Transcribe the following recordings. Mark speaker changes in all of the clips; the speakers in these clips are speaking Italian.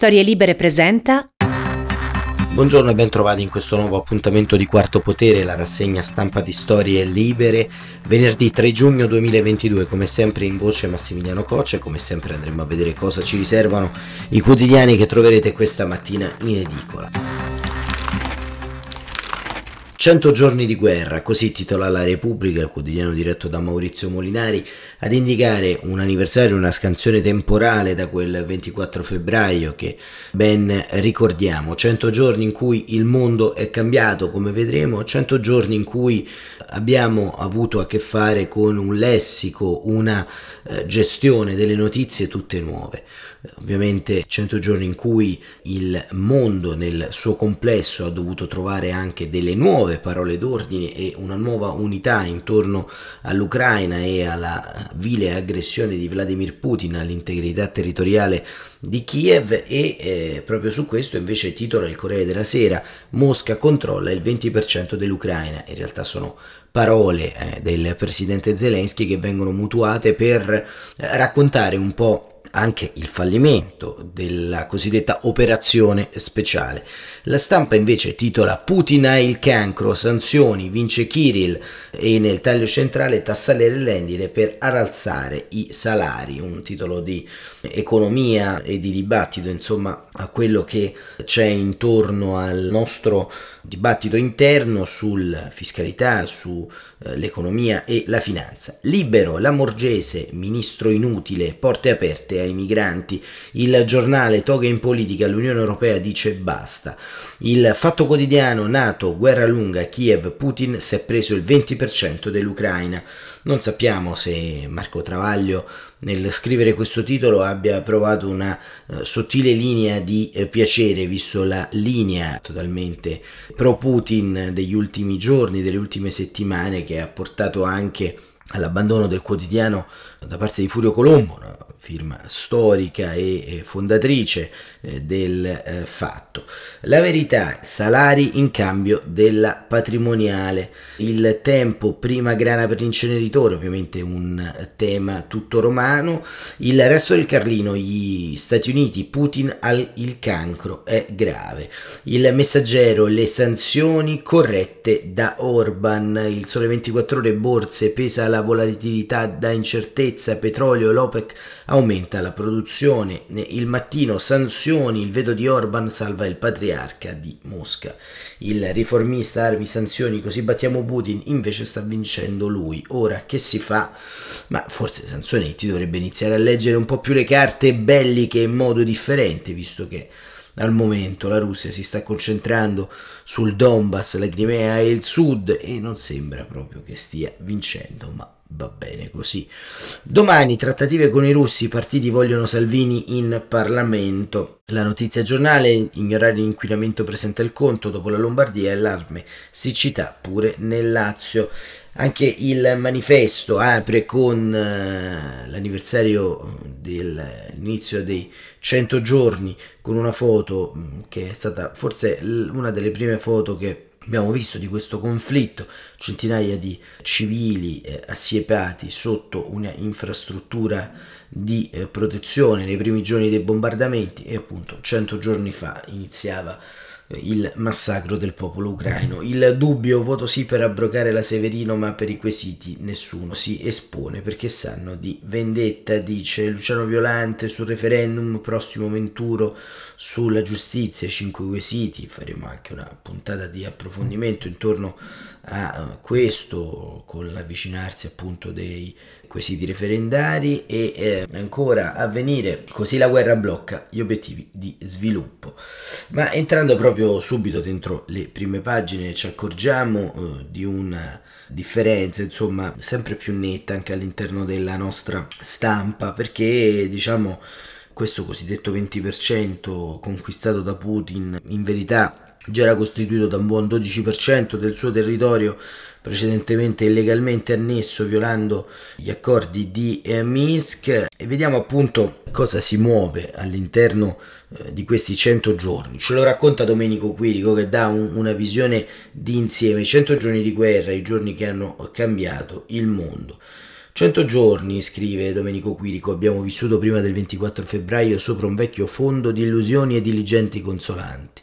Speaker 1: Storie Libere presenta
Speaker 2: Buongiorno e ben trovati in questo nuovo appuntamento di Quarto Potere, la rassegna stampa di Storie Libere, venerdì 3 giugno 2022, come sempre in voce Massimiliano Coccia e come sempre andremo a vedere cosa ci riservano i quotidiani che troverete questa mattina in edicola. 100 giorni di guerra, così titola La Repubblica, il quotidiano diretto da Maurizio Molinari, ad indicare un anniversario, una scansione temporale da quel 24 febbraio che ben ricordiamo. 100 giorni in cui il mondo è cambiato, come vedremo, 100 giorni in cui abbiamo avuto a che fare con un lessico, una eh, gestione delle notizie tutte nuove ovviamente 100 giorni in cui il mondo nel suo complesso ha dovuto trovare anche delle nuove parole d'ordine e una nuova unità intorno all'Ucraina e alla vile aggressione di Vladimir Putin all'integrità territoriale di Kiev e eh, proprio su questo invece titola il Corriere della Sera Mosca controlla il 20% dell'Ucraina in realtà sono parole eh, del presidente Zelensky che vengono mutuate per eh, raccontare un po' anche il fallimento della cosiddetta operazione speciale. La stampa invece titola Putin ha il cancro, sanzioni, vince Kirill e nel taglio centrale tassare le rendite per aralzare i salari, un titolo di economia e di dibattito insomma a quello che c'è intorno al nostro dibattito interno sulla fiscalità, sull'economia eh, e la finanza. Libero, la Morgese, ministro inutile, porte aperte ai migranti. Il giornale Toga in politica, l'Unione Europea dice basta. Il Fatto Quotidiano, NATO, guerra lunga, Kiev, Putin si è preso il 20% dell'Ucraina. Non sappiamo se Marco Travaglio nel scrivere questo titolo abbia provato una uh, sottile linea di uh, piacere, visto la linea totalmente pro Putin degli ultimi giorni, delle ultime settimane, che ha portato anche all'abbandono del quotidiano da parte di Furio Colombo, no? firma storica e fondatrice eh, del eh, fatto. La verità, salari in cambio della patrimoniale. Il tempo, prima grana per l'inceneritore, ovviamente un tema tutto romano. Il resto del Carlino, gli Stati Uniti, Putin ha il cancro, è grave. Il messaggero, le sanzioni corrette da Orban. Il sole 24 ore, borse, pesa la volatilità da incertezza, petrolio, l'OPEC aumenta la produzione, il mattino sanzioni, il veto di Orban salva il patriarca di Mosca, il riformista armi sanzioni così battiamo Putin, invece sta vincendo lui, ora che si fa? Ma forse Sansonetti dovrebbe iniziare a leggere un po' più le carte belliche in modo differente, visto che al momento la Russia si sta concentrando sul Donbass, la Crimea e il sud e non sembra proprio che stia vincendo, ma va bene così. Domani trattative con i russi, i partiti vogliono Salvini in Parlamento. La notizia giornale, ignorare l'inquinamento presenta il conto dopo la Lombardia e allarme siccità pure nel Lazio. Anche il manifesto apre con uh, l'anniversario dell'inizio dei 100 giorni con una foto mm, che è stata forse una delle prime foto che abbiamo visto di questo conflitto, centinaia di civili eh, assiepati sotto una infrastruttura di eh, protezione nei primi giorni dei bombardamenti e appunto 100 giorni fa iniziava il massacro del popolo ucraino. Il dubbio voto sì per abrogare la Severino, ma per i quesiti nessuno si espone perché sanno di vendetta, dice Luciano Violante sul referendum prossimo venturo sulla giustizia, cinque quesiti, faremo anche una puntata di approfondimento intorno a questo con l'avvicinarsi appunto dei quesiti referendari e eh, ancora a venire così la guerra blocca gli obiettivi di sviluppo. Ma entrando proprio subito dentro le prime pagine ci accorgiamo eh, di una differenza insomma sempre più netta anche all'interno della nostra stampa perché diciamo questo cosiddetto 20% conquistato da Putin in verità già era costituito da un buon 12% del suo territorio precedentemente illegalmente annesso violando gli accordi di eh, Minsk e vediamo appunto cosa si muove all'interno eh, di questi 100 giorni. Ce lo racconta Domenico Quirico che dà un, una visione di insieme, 100 giorni di guerra, i giorni che hanno cambiato il mondo. 100 giorni, scrive Domenico Quirico, abbiamo vissuto prima del 24 febbraio sopra un vecchio fondo di illusioni e diligenti consolanti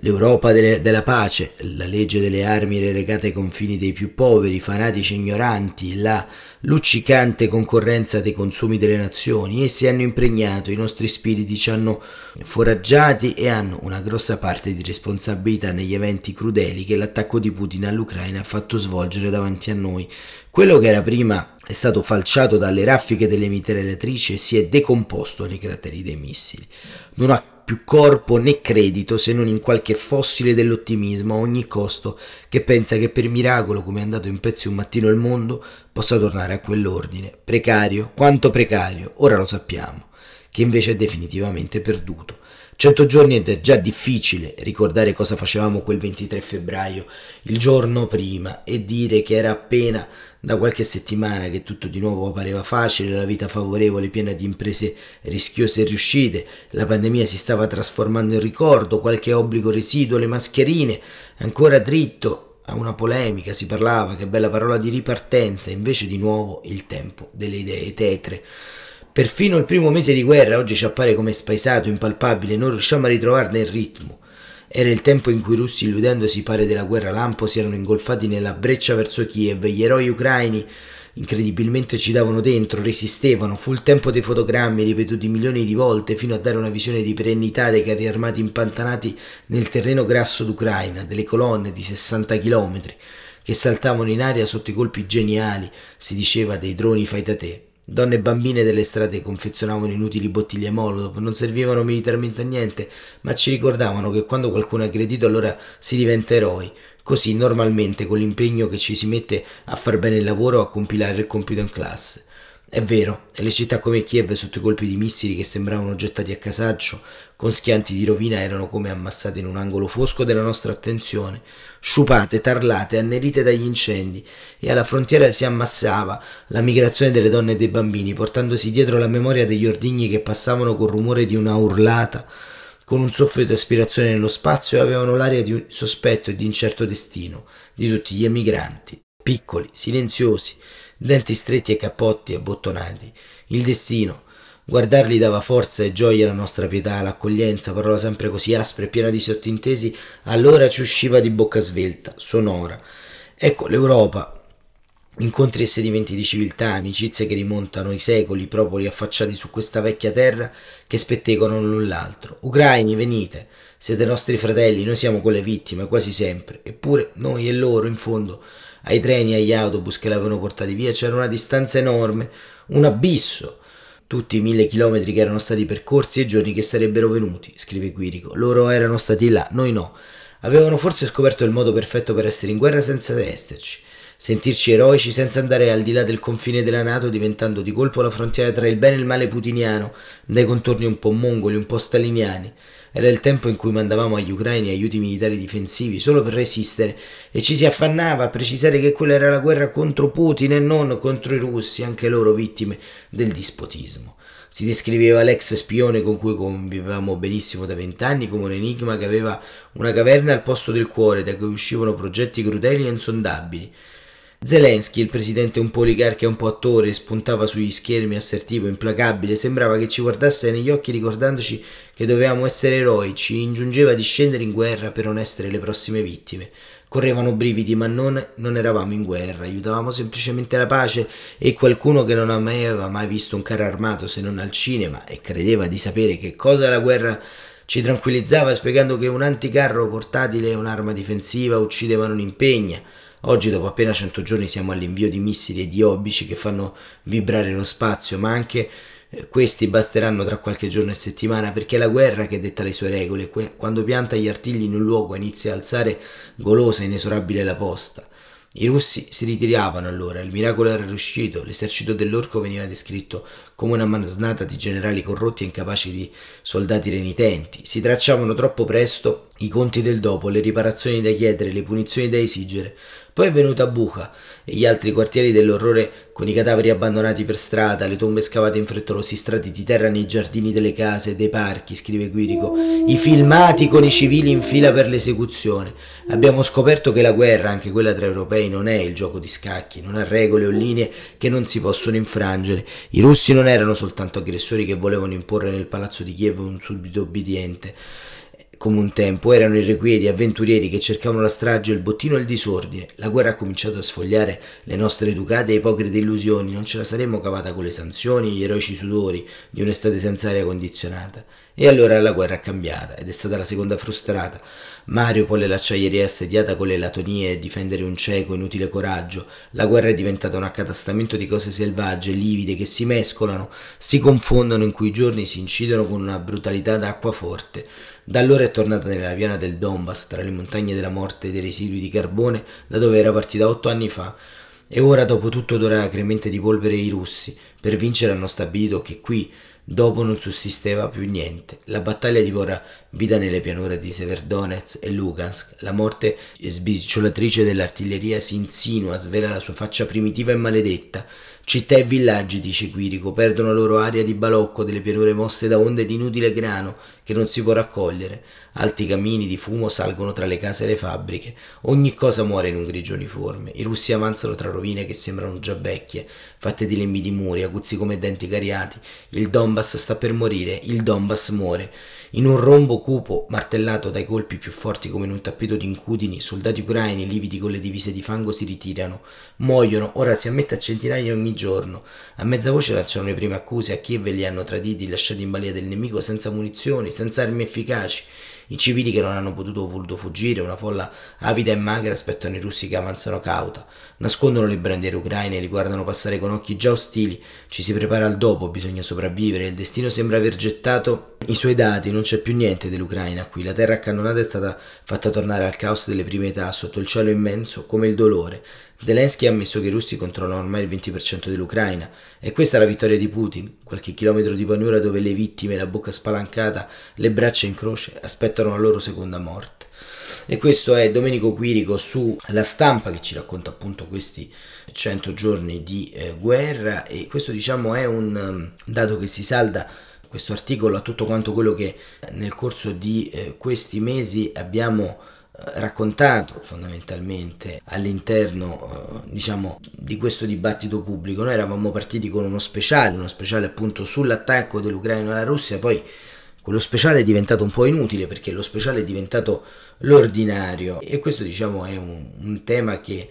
Speaker 2: l'Europa delle, della pace, la legge delle armi relegate ai confini dei più poveri, fanatici e ignoranti, la luccicante concorrenza dei consumi delle nazioni, essi hanno impregnato i nostri spiriti, ci hanno foraggiati e hanno una grossa parte di responsabilità negli eventi crudeli che l'attacco di Putin all'Ucraina ha fatto svolgere davanti a noi. Quello che era prima è stato falciato dalle raffiche delle mitragliatrici e si è decomposto nei crateri dei missili. Non ha più corpo né credito se non in qualche fossile dell'ottimismo a ogni costo che pensa che per miracolo, come è andato in pezzi un mattino il mondo, possa tornare a quell'ordine. Precario, quanto precario, ora lo sappiamo, che invece è definitivamente perduto. Cento giorni ed è già difficile ricordare cosa facevamo quel 23 febbraio, il giorno prima, e dire che era appena da qualche settimana che tutto di nuovo pareva facile, la vita favorevole piena di imprese rischiose e riuscite, la pandemia si stava trasformando in ricordo, qualche obbligo residuo, le mascherine, ancora dritto a una polemica, si parlava, che bella parola di ripartenza, invece di nuovo il tempo delle idee tetre. Perfino il primo mese di guerra oggi ci appare come spaesato, impalpabile, non riusciamo a ritrovarne il ritmo. Era il tempo in cui i russi, illudendosi pare della guerra lampo, si erano ingolfati nella breccia verso Kiev. Gli eroi ucraini incredibilmente ci davano dentro, resistevano. Fu il tempo dei fotogrammi ripetuti milioni di volte fino a dare una visione di perennità dei carri armati impantanati nel terreno grasso d'Ucraina, delle colonne di 60 chilometri che saltavano in aria sotto i colpi geniali, si diceva, dei droni fai da te. Donne e bambine delle strade confezionavano inutili bottiglie Molotov, non servivano militarmente a niente, ma ci ricordavano che quando qualcuno è aggredito allora si diventa eroi. Così normalmente con l'impegno che ci si mette a far bene il lavoro o a compilare il compito in classe. È vero, le città come Kiev sotto i colpi di missili che sembravano gettati a casaccio, con schianti di rovina, erano come ammassate in un angolo fosco della nostra attenzione, sciupate, tarlate, annerite dagli incendi, e alla frontiera si ammassava la migrazione delle donne e dei bambini, portandosi dietro la memoria degli ordigni che passavano col rumore di una urlata, con un soffio di aspirazione nello spazio e avevano l'aria di sospetto e di incerto destino di tutti gli emigranti, piccoli, silenziosi, denti stretti e cappotti abbottonati. Il destino. Guardarli dava forza e gioia alla nostra pietà, l'accoglienza, parola sempre così aspra e piena di sottintesi, allora ci usciva di bocca svelta, sonora. Ecco, l'Europa, incontri e sedimenti di civiltà, amicizie che rimontano i secoli, propoli affacciati su questa vecchia terra che spettegano l'un l'altro. Ucraini, venite, siete nostri fratelli, noi siamo quelle vittime, quasi sempre, eppure noi e loro, in fondo, ai treni agli autobus che l'avevano portati via c'era una distanza enorme, un abisso. Tutti i mille chilometri che erano stati percorsi e i giorni che sarebbero venuti, scrive Quirico. Loro erano stati là, noi no. Avevano forse scoperto il modo perfetto per essere in guerra senza esserci. Sentirci eroici senza andare al di là del confine della Nato, diventando di colpo la frontiera tra il bene e il male putiniano, dai contorni un po' mongoli, un po' staliniani. Era il tempo in cui mandavamo agli ucraini aiuti militari difensivi solo per resistere e ci si affannava a precisare che quella era la guerra contro Putin e non contro i russi, anche loro vittime del dispotismo. Si descriveva l'ex spione con cui convivevamo benissimo da vent'anni come un enigma che aveva una caverna al posto del cuore da cui uscivano progetti crudeli e insondabili. Zelensky, il presidente un po' oligarca e un po' attore, spuntava sugli schermi assertivo, implacabile, sembrava che ci guardasse negli occhi ricordandoci che dovevamo essere eroi, ci ingiungeva di scendere in guerra per non essere le prossime vittime. Correvano brividi, ma non, non eravamo in guerra, aiutavamo semplicemente la pace e qualcuno che non aveva mai visto un carro armato se non al cinema e credeva di sapere che cosa la guerra ci tranquillizzava spiegando che un anticarro portatile e un'arma difensiva uccidevano un'impegna Oggi, dopo appena 100 giorni, siamo all'invio di missili e di obici che fanno vibrare lo spazio, ma anche eh, questi basteranno tra qualche giorno e settimana perché è la guerra che detta le sue regole. Quando pianta gli artigli in un luogo inizia a alzare golosa e inesorabile la posta. I russi si ritiravano allora, il miracolo era riuscito, l'esercito dell'orco veniva descritto come una masnata di generali corrotti e incapaci di soldati renitenti. Si tracciavano troppo presto i conti del dopo, le riparazioni da chiedere, le punizioni da esigere. Poi è venuta Bucha e gli altri quartieri dell'orrore con i cadaveri abbandonati per strada, le tombe scavate in frettolosi strati di terra nei giardini delle case, dei parchi, scrive Quirico, i filmati con i civili in fila per l'esecuzione. Abbiamo scoperto che la guerra, anche quella tra europei, non è il gioco di scacchi, non ha regole o linee che non si possono infrangere. I russi non erano soltanto aggressori che volevano imporre nel palazzo di Kiev un subito obbediente come un tempo, erano irrequieti avventurieri che cercavano la strage, il bottino e il disordine. La guerra ha cominciato a sfogliare le nostre educate e ipocrite illusioni, non ce la saremmo cavata con le sanzioni e gli eroici sudori di un'estate senza aria condizionata. E allora la guerra è cambiata ed è stata la seconda frustrata. Mariupol e l'acciaieria assediata con le latonie e difendere un cieco inutile coraggio. La guerra è diventata un accatastamento di cose selvagge, livide, che si mescolano, si confondono, in cui i giorni si incidono con una brutalità d'acqua forte. Da allora è tornata nella piana del Donbass, tra le montagne della morte e dei residui di carbone, da dove era partita otto anni fa. E ora, dopo tutto odore acremente di polvere i russi, per vincere hanno stabilito che qui, dopo non sussisteva più niente. La battaglia divora vita nelle pianure di Severdonetsk e Lugansk. La morte sbicciolatrice dell'artiglieria si insinua, svela la sua faccia primitiva e maledetta. Città e villaggi, dice Quirico, perdono la loro aria di balocco delle pianure mosse da onde di inutile grano che non si può raccogliere. Alti camini di fumo salgono tra le case e le fabbriche. Ogni cosa muore in un grigio uniforme. I russi avanzano tra rovine che sembrano già vecchie, fatte di lembi di muri, aguzzi come denti cariati. Il Donbass sta per morire, il Donbass muore. In un rombo cupo, martellato dai colpi più forti come in un tappeto di incudini, soldati ucraini lividi con le divise di fango si ritirano. Muoiono, ora si ammette a centinaia ogni giorno. A mezza voce lanciano le prime accuse a Kiev e li hanno traditi, lasciati in balia del nemico senza munizioni, senza armi efficaci. I civili che non hanno potuto o voluto fuggire, una folla avida e magra, aspettano i russi che avanzano cauta, nascondono le bandiere ucraine li guardano passare con occhi già ostili. Ci si prepara al dopo, bisogna sopravvivere. Il destino sembra aver gettato i suoi dati, non c'è più niente dell'Ucraina qui. La terra accannonata è stata fatta tornare al caos delle prime età, sotto il cielo immenso, come il dolore. Zelensky ha ammesso che i russi controllano ormai il 20% dell'Ucraina e questa è la vittoria di Putin. Qualche chilometro di pianura dove le vittime, la bocca spalancata, le braccia in croce, aspettano la loro seconda morte. E questo è Domenico Quirico su La Stampa che ci racconta appunto questi 100 giorni di eh, guerra e questo diciamo è un um, dato che si salda questo articolo a tutto quanto quello che nel corso di eh, questi mesi abbiamo raccontato fondamentalmente all'interno eh, diciamo di questo dibattito pubblico. Noi eravamo partiti con uno speciale uno speciale appunto sull'attacco dell'Ucraina alla Russia poi quello speciale è diventato un po' inutile perché lo speciale è diventato l'ordinario e questo diciamo è un, un tema che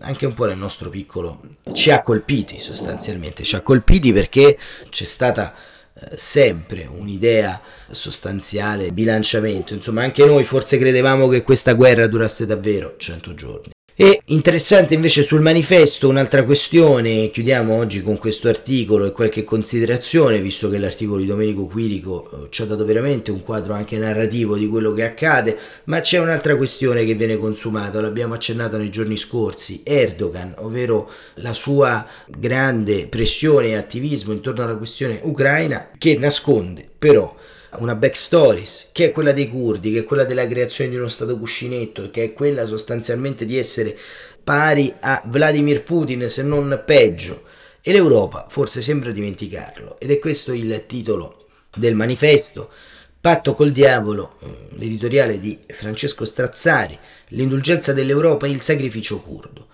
Speaker 2: anche un po' nel nostro piccolo ci ha colpiti sostanzialmente ci ha colpiti perché c'è stata sempre un'idea sostanziale, bilanciamento, insomma anche noi forse credevamo che questa guerra durasse davvero 100 giorni. E interessante invece sul manifesto un'altra questione, chiudiamo oggi con questo articolo e qualche considerazione, visto che l'articolo di Domenico Quirico eh, ci ha dato veramente un quadro anche narrativo di quello che accade, ma c'è un'altra questione che viene consumata, l'abbiamo accennato nei giorni scorsi, Erdogan, ovvero la sua grande pressione e attivismo intorno alla questione ucraina che nasconde però una backstory che è quella dei curdi, che è quella della creazione di uno stato cuscinetto, che è quella sostanzialmente di essere pari a Vladimir Putin, se non peggio. E l'Europa forse sembra dimenticarlo. Ed è questo il titolo del manifesto. Patto col diavolo, eh, l'editoriale di Francesco Strazzari, l'indulgenza dell'Europa e il sacrificio curdo.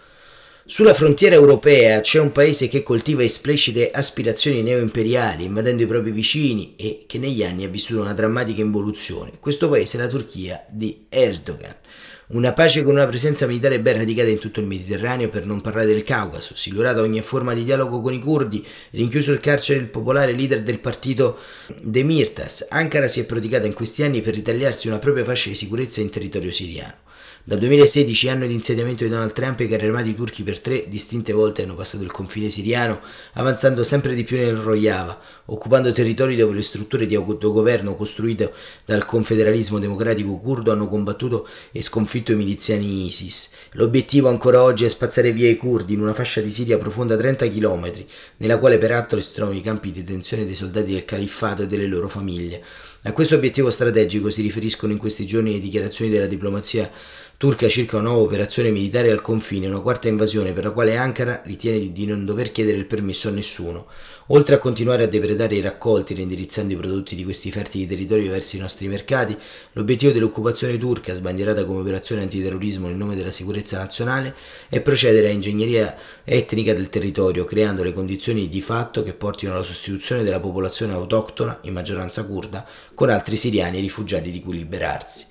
Speaker 2: Sulla frontiera europea c'è un paese che coltiva esplicite aspirazioni neoimperiali, invadendo i propri vicini e che negli anni ha vissuto una drammatica involuzione. Questo paese è la Turchia di Erdogan. Una pace con una presenza militare ben radicata in tutto il Mediterraneo, per non parlare del Caucaso, silurata ogni forma di dialogo con i curdi, rinchiuso il carcere il popolare leader del partito Demirtas. Ankara si è prodigata in questi anni per ritagliarsi una propria pace di sicurezza in territorio siriano. Dal 2016, anno di insediamento di Donald Trump, i carri armati turchi per tre distinte volte hanno passato il confine siriano, avanzando sempre di più nel Rojava, occupando territori dove le strutture di autogoverno costruite dal confederalismo democratico curdo hanno combattuto e sconfitto i miliziani ISIS. L'obiettivo ancora oggi è spazzare via i curdi in una fascia di Siria profonda 30 km, nella quale peraltro si trovano i campi di detenzione dei soldati del califfato e delle loro famiglie. A questo obiettivo strategico si riferiscono in questi giorni le dichiarazioni della diplomazia turca circa una nuova operazione militare al confine, una quarta invasione per la quale Ankara ritiene di non dover chiedere il permesso a nessuno. Oltre a continuare a depredare i raccolti reindirizzando i prodotti di questi fertili territori verso i nostri mercati, l'obiettivo dell'occupazione turca, sbandierata come operazione antiterrorismo nel nome della sicurezza nazionale, è procedere a ingegneria etnica del territorio, creando le condizioni di fatto che portino alla sostituzione della popolazione autoctona, in maggioranza kurda, con altri siriani rifugiati di cui liberarsi.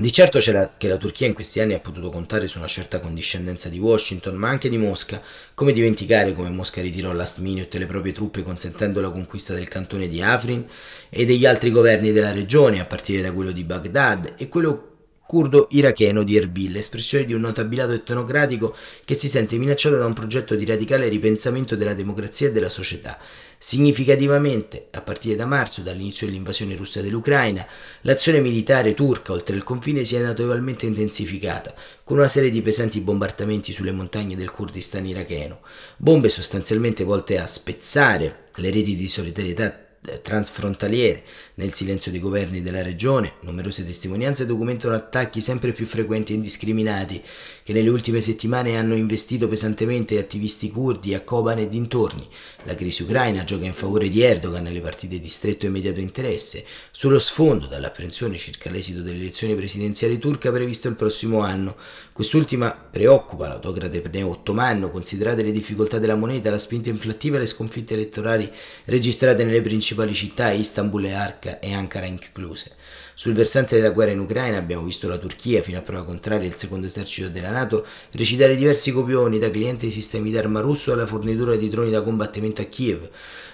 Speaker 2: Di certo c'era che la Turchia in questi anni ha potuto contare su una certa condiscendenza di Washington, ma anche di Mosca. Come dimenticare come Mosca ritirò last minute le proprie truppe consentendo la conquista del cantone di Afrin e degli altri governi della regione, a partire da quello di Baghdad e quello curdo iracheno di Erbil, espressione di un notabilato etnocratico che si sente minacciato da un progetto di radicale ripensamento della democrazia e della società. Significativamente, a partire da marzo, dall'inizio dell'invasione russa dell'Ucraina, l'azione militare turca oltre il confine si è notevolmente intensificata, con una serie di pesanti bombardamenti sulle montagne del Kurdistan iracheno, bombe sostanzialmente volte a spezzare le reti di solidarietà transfrontaliere. Nel silenzio dei governi della regione, numerose testimonianze documentano attacchi sempre più frequenti e indiscriminati che nelle ultime settimane hanno investito pesantemente attivisti curdi a Koban e dintorni. La crisi ucraina gioca in favore di Erdogan nelle partite di stretto e immediato interesse, sullo sfondo dall'apprensione circa l'esito delle elezioni presidenziali turca previsto il prossimo anno. Quest'ultima preoccupa l'autocrate neo-ottomano, considerate le difficoltà della moneta, la spinta inflattiva e le sconfitte elettorali registrate nelle principali città, Istanbul e Arca e Ankara incluse. Sul versante della guerra in Ucraina abbiamo visto la Turchia, fino a prova contraria il secondo esercito della Nato, recitare diversi copioni da cliente dei sistemi d'arma russo alla fornitura di droni da combattimento a Kiev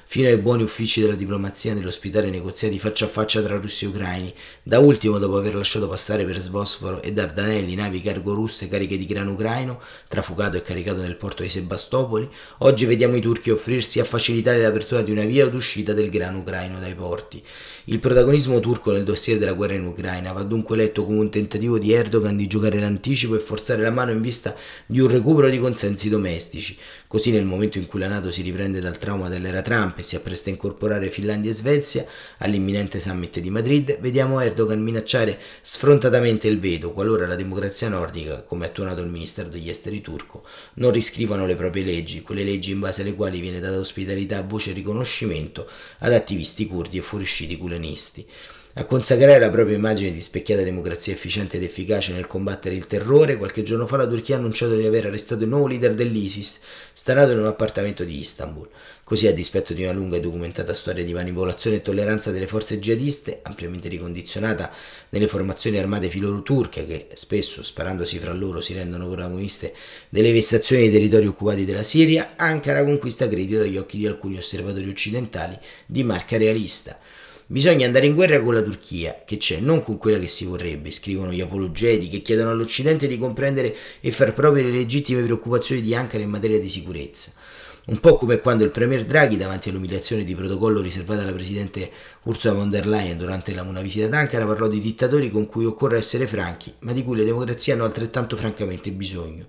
Speaker 2: fino ai buoni uffici della diplomazia nell'ospitare negoziati faccia a faccia tra russi e ucraini. Da ultimo, dopo aver lasciato passare per Sbosforo e Dardanelli navi cargo russe cariche di grano ucraino, trafugato e caricato nel porto di Sebastopoli, oggi vediamo i turchi offrirsi a facilitare l'apertura di una via d'uscita del grano ucraino dai porti. Il protagonismo turco nel dossier della guerra in Ucraina va dunque letto come un tentativo di Erdogan di giocare l'anticipo e forzare la mano in vista di un recupero di consensi domestici. Così nel momento in cui la Nato si riprende dal trauma dell'era Trump e si appresta a incorporare Finlandia e Svezia all'imminente summit di Madrid, vediamo Erdogan minacciare sfrontatamente il veto qualora la democrazia nordica, come ha tuonato il Ministero degli Esteri turco, non riscrivano le proprie leggi, quelle leggi in base alle quali viene data ospitalità voce e riconoscimento ad attivisti curdi e fuoriusciti culanisti a consacrare la propria immagine di specchiata democrazia efficiente ed efficace nel combattere il terrore, qualche giorno fa la Turchia ha annunciato di aver arrestato il nuovo leader dell'ISIS, stanato in un appartamento di Istanbul. Così, a dispetto di una lunga e documentata storia di manipolazione e tolleranza delle forze jihadiste, ampiamente ricondizionata nelle formazioni armate filoturche che spesso, sparandosi fra loro, si rendono protagoniste delle vessazioni dei territori occupati della Siria, Ankara conquista credito agli occhi di alcuni osservatori occidentali di marca realista. Bisogna andare in guerra con la Turchia, che c'è, non con quella che si vorrebbe, scrivono gli apologeti che chiedono all'Occidente di comprendere e far proprie le legittime preoccupazioni di Ankara in materia di sicurezza. Un po' come quando il Premier Draghi, davanti all'umiliazione di protocollo riservata alla Presidente Ursula von der Leyen durante una visita ad Ankara, parlò di dittatori con cui occorre essere franchi, ma di cui le democrazie hanno altrettanto francamente bisogno.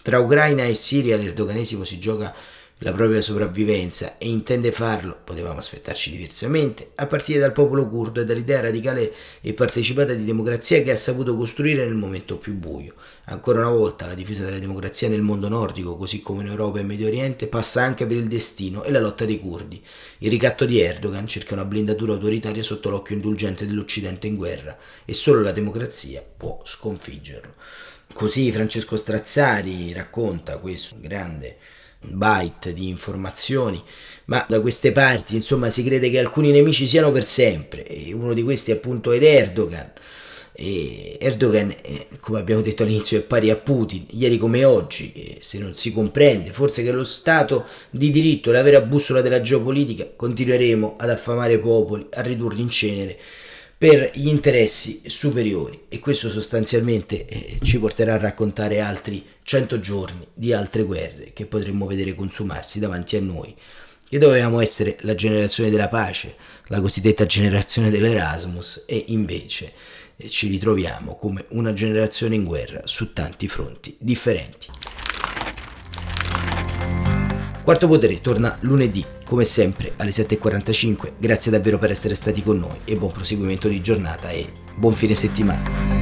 Speaker 2: Tra Ucraina e Siria l'erdoganesimo si gioca la propria sopravvivenza e intende farlo, potevamo aspettarci diversamente, a partire dal popolo curdo e dall'idea radicale e partecipata di democrazia che ha saputo costruire nel momento più buio. Ancora una volta la difesa della democrazia nel mondo nordico, così come in Europa e Medio Oriente, passa anche per il destino e la lotta dei curdi. Il ricatto di Erdogan cerca una blindatura autoritaria sotto l'occhio indulgente dell'Occidente in guerra e solo la democrazia può sconfiggerlo. Così Francesco Strazzari racconta questo grande byte di informazioni, ma da queste parti insomma si crede che alcuni nemici siano per sempre. E uno di questi appunto è Erdogan. E Erdogan, eh, come abbiamo detto all'inizio, è pari a Putin, ieri come oggi, se non si comprende. Forse che lo Stato di diritto è la vera bussola della geopolitica, continueremo ad affamare popoli, a ridurli in cenere per gli interessi superiori. E questo sostanzialmente eh, ci porterà a raccontare altri 100 giorni di altre guerre che potremmo vedere consumarsi davanti a noi che dovevamo essere la generazione della pace, la cosiddetta generazione dell'Erasmus e invece eh, ci ritroviamo come una generazione in guerra su tanti fronti differenti. Quarto Potere torna lunedì, come sempre, alle 7.45. Grazie davvero per essere stati con noi e buon proseguimento di giornata e buon fine settimana.